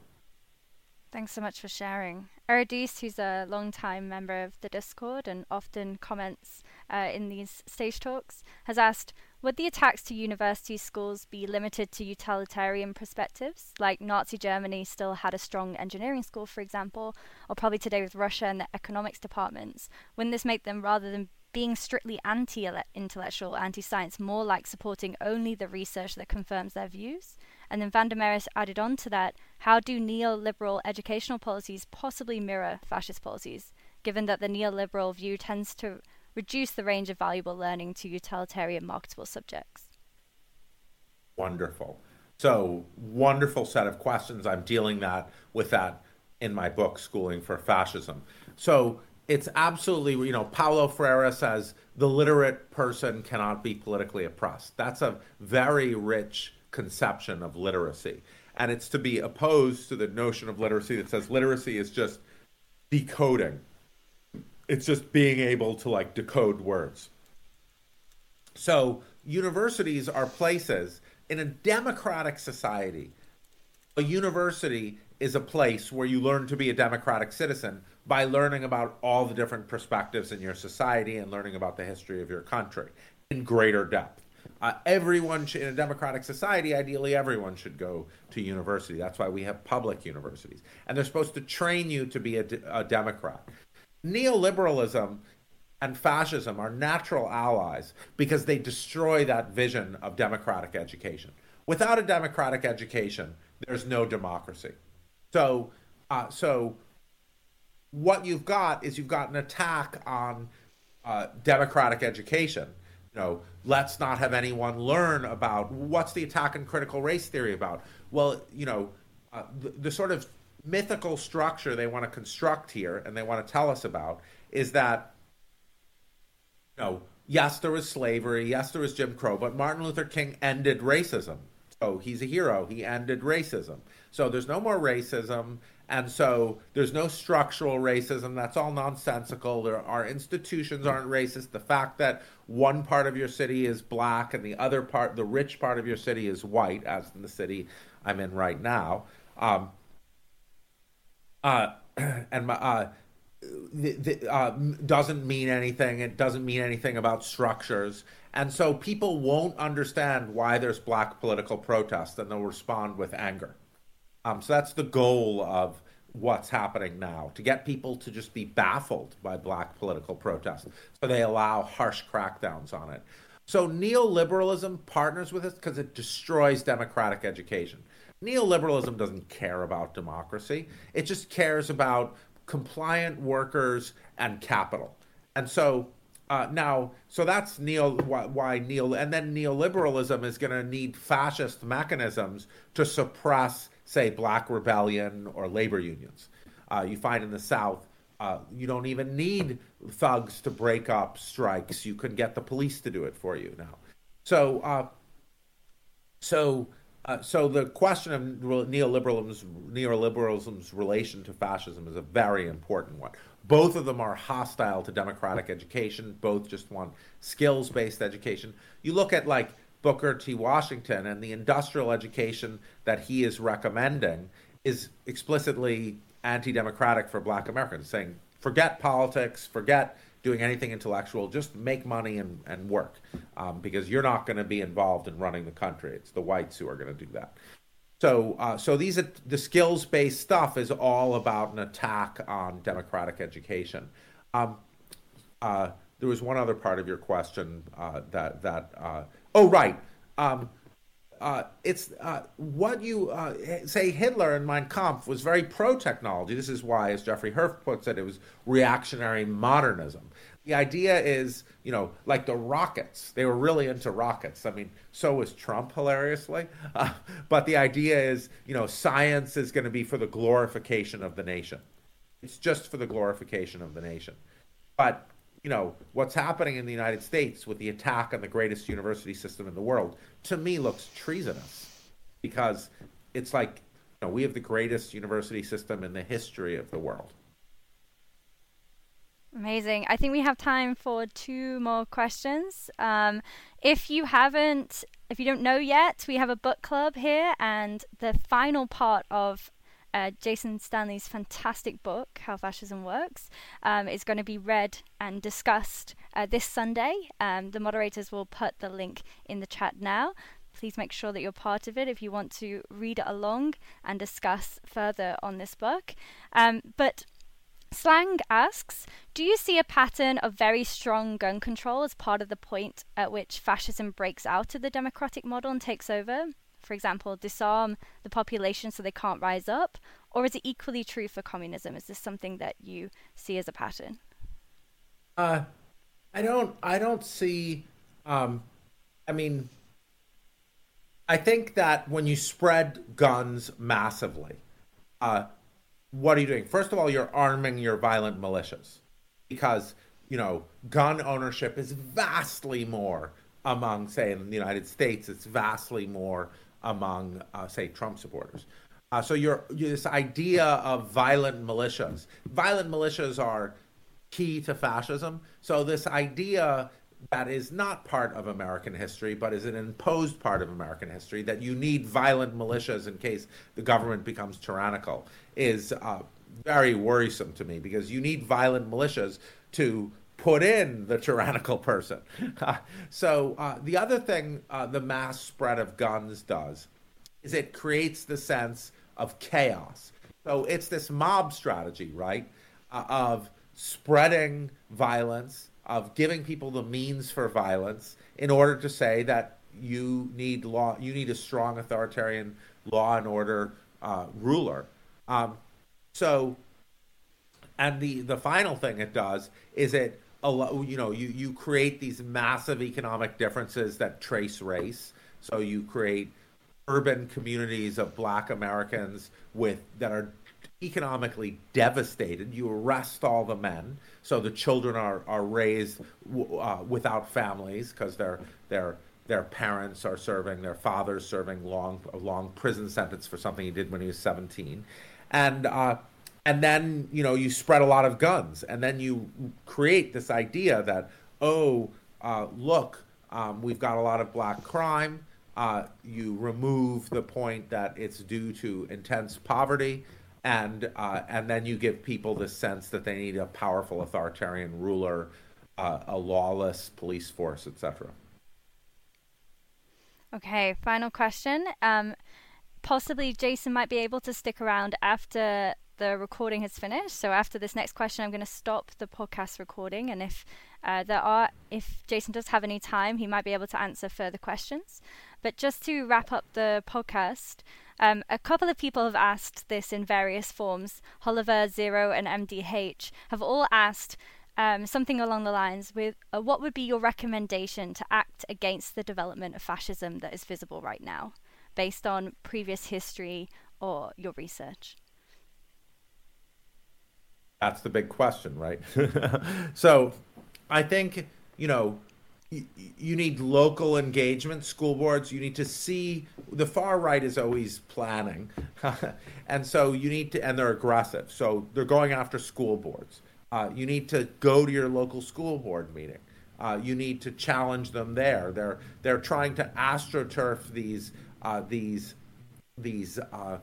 Thanks so much for sharing. Eridis, who's a long-time member of the Discord and often comments uh, in these stage talks, has asked Would the attacks to university schools be limited to utilitarian perspectives, like Nazi Germany still had a strong engineering school, for example, or probably today with Russia and the economics departments? Wouldn't this make them, rather than being strictly anti intellectual, anti science, more like supporting only the research that confirms their views? And then Vanda added on to that how do neoliberal educational policies possibly mirror fascist policies, given that the neoliberal view tends to reduce the range of valuable learning to utilitarian marketable subjects? Wonderful. So, wonderful set of questions. I'm dealing that with that in my book, Schooling for Fascism. So, it's absolutely, you know, Paulo Freire says the literate person cannot be politically oppressed. That's a very rich conception of literacy. And it's to be opposed to the notion of literacy that says literacy is just decoding. It's just being able to like decode words. So universities are places in a democratic society. A university is a place where you learn to be a democratic citizen by learning about all the different perspectives in your society and learning about the history of your country in greater depth. Uh, everyone should, in a democratic society, ideally, everyone should go to university. That's why we have public universities. And they're supposed to train you to be a, a Democrat. Neoliberalism and fascism are natural allies because they destroy that vision of democratic education. Without a democratic education, there's no democracy. So, uh, so what you've got is you've got an attack on uh, democratic education you know, let's not have anyone learn about what's the attack on critical race theory about. Well, you know, uh, the, the sort of mythical structure they want to construct here and they want to tell us about is that, you know, yes, there was slavery, yes, there was Jim Crow, but Martin Luther King ended racism. So he's a hero. He ended racism. So there's no more racism. And so there's no structural racism. That's all nonsensical. There, our institutions aren't racist. The fact that one part of your city is black and the other part, the rich part of your city, is white, as in the city I'm in right now, um, uh, <clears throat> and my, uh, uh, doesn't mean anything. It doesn't mean anything about structures. And so people won't understand why there's black political protest and they'll respond with anger. Um, so that's the goal of what's happening now to get people to just be baffled by black political protest. So they allow harsh crackdowns on it. So neoliberalism partners with it because it destroys democratic education. Neoliberalism doesn't care about democracy, it just cares about compliant workers and capital. And so uh, now, so that's neo why, why neo, and then neoliberalism is going to need fascist mechanisms to suppress say, black rebellion or labor unions. Uh, you find in the South, uh, you don't even need thugs to break up strikes. You can get the police to do it for you now. So, uh, so, uh, so the question of neoliberalism's neoliberalism's relation to fascism is a very important one. Both of them are hostile to democratic education. Both just want skills-based education. You look at like Booker T. Washington and the industrial education that he is recommending is explicitly anti democratic for black Americans, saying, forget politics, forget doing anything intellectual, just make money and, and work um, because you're not going to be involved in running the country. It's the whites who are going to do that. So, uh, so these are, the skills-based stuff is all about an attack on democratic education. Um, uh, there was one other part of your question uh, that that uh, oh right. Um, uh, it's uh, what you uh, say Hitler in Mein Kampf was very pro technology. This is why, as Jeffrey Herf puts it, it was reactionary modernism. The idea is, you know, like the rockets. They were really into rockets. I mean, so was Trump, hilariously. Uh, but the idea is, you know, science is going to be for the glorification of the nation. It's just for the glorification of the nation. But you know what's happening in the United States with the attack on the greatest university system in the world to me looks treasonous because it's like you know, we have the greatest university system in the history of the world. Amazing. I think we have time for two more questions. Um, if you haven't, if you don't know yet, we have a book club here, and the final part of uh, Jason Stanley's fantastic book, How Fascism Works, um, is going to be read and discussed uh, this Sunday. Um, the moderators will put the link in the chat now. Please make sure that you're part of it if you want to read along and discuss further on this book. Um, but Slang asks Do you see a pattern of very strong gun control as part of the point at which fascism breaks out of the democratic model and takes over? For example, disarm the population so they can't rise up? Or is it equally true for communism? Is this something that you see as a pattern? Uh, I don't. I don't see. Um, I mean, I think that when you spread guns massively, uh, what are you doing? First of all, you're arming your violent militias because you know gun ownership is vastly more among, say, in the United States, it's vastly more among, uh, say, Trump supporters. Uh, so you're, this idea of violent militias. Violent militias are key to fascism. So this idea that is not part of American history, but is an imposed part of American history, that you need violent militias in case the government becomes tyrannical, is uh, very worrisome to me because you need violent militias to put in the tyrannical person. <laughs> so uh, the other thing uh, the mass spread of guns does is it creates the sense of chaos. So it's this mob strategy, right, uh, of spreading violence, of giving people the means for violence in order to say that you need law, you need a strong authoritarian law and order uh, ruler. Um, so, and the the final thing it does is it a lot, you know, you, you create these massive economic differences that trace race. So you create urban communities of black Americans with that are economically devastated. You arrest all the men, so the children are are raised uh, without families because their their their parents are serving, their father's serving long a long prison sentence for something he did when he was seventeen, and uh, and then you know you spread a lot of guns. And then you create this idea that oh uh, look um, we've got a lot of black crime. Uh, you remove the point that it's due to intense poverty. And uh, and then you give people the sense that they need a powerful authoritarian ruler uh, a lawless police force etc okay final question. Um, possibly jason might be able to stick around after the recording has finished. So after this next question, I'm going to stop the podcast recording, and if uh, there are, if Jason does have any time, he might be able to answer further questions. But just to wrap up the podcast, um, a couple of people have asked this in various forms. Oliver, Zero, and MDH have all asked. Um, something along the lines with uh, what would be your recommendation to act against the development of fascism that is visible right now, based on previous history or your research? That's the big question, right? <laughs> so I think, you know, you, need local engagement, school boards. You need to see the far right is always planning. <laughs> and so you need to, and they're aggressive. So they're going after school boards. Uh, you need to go to your local school board meeting. Uh, you need to challenge them there. They're they're trying to astroturf these uh, these these uh,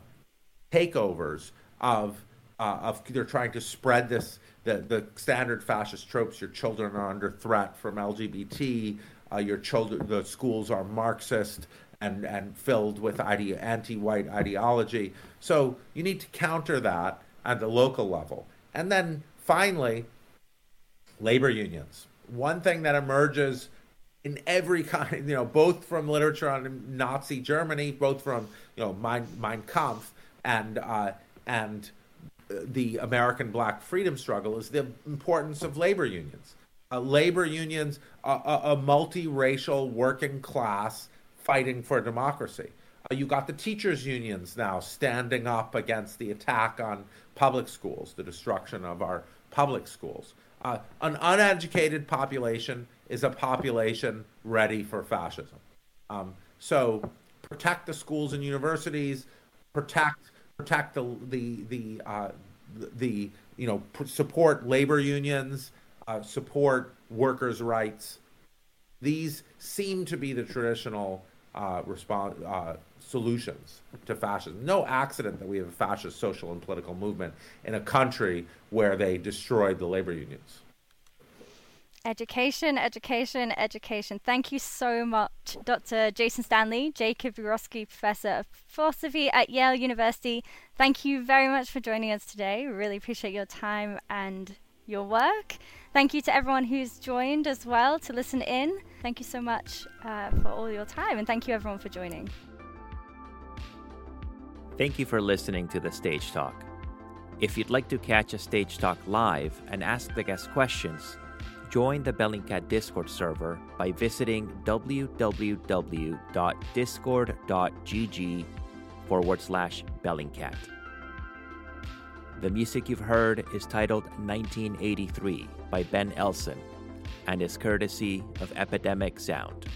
takeovers of uh, of they're trying to spread this the the standard fascist tropes. Your children are under threat from LGBT. Uh, your children, the schools are Marxist and, and filled with ide- anti white ideology. So you need to counter that at the local level. And then finally, labor unions. One thing that emerges in every kind, <laughs> you know, both from literature on Nazi Germany, both from you know Mein, Mein Kampf and uh, and the American Black freedom struggle, is the importance of labor unions. Uh, labor unions, a, a, a multiracial working class fighting for democracy. Uh, you got the teachers' unions now standing up against the attack on public schools, the destruction of our public schools. Uh, an uneducated population is a population ready for fascism. Um, so protect the schools and universities, protect protect the the the uh, the you know support labor unions, uh, support workers' rights. These seem to be the traditional uh, response uh, solutions to fascism. No accident that we have a fascist social and political movement in a country where they destroyed the labor unions. Education, education, education. Thank you so much, Dr. Jason Stanley, Jacob Urowsky, Professor of Philosophy at Yale University. Thank you very much for joining us today. Really appreciate your time and your work. Thank you to everyone who's joined as well to listen in. Thank you so much uh, for all your time, and thank you everyone for joining. Thank you for listening to the Stage Talk. If you'd like to catch a Stage Talk live and ask the guest questions, join the Bellingcat Discord server by visiting www.discord.gg forward slash Bellingcat. The music you've heard is titled 1983 by Ben Elson and is courtesy of Epidemic Sound.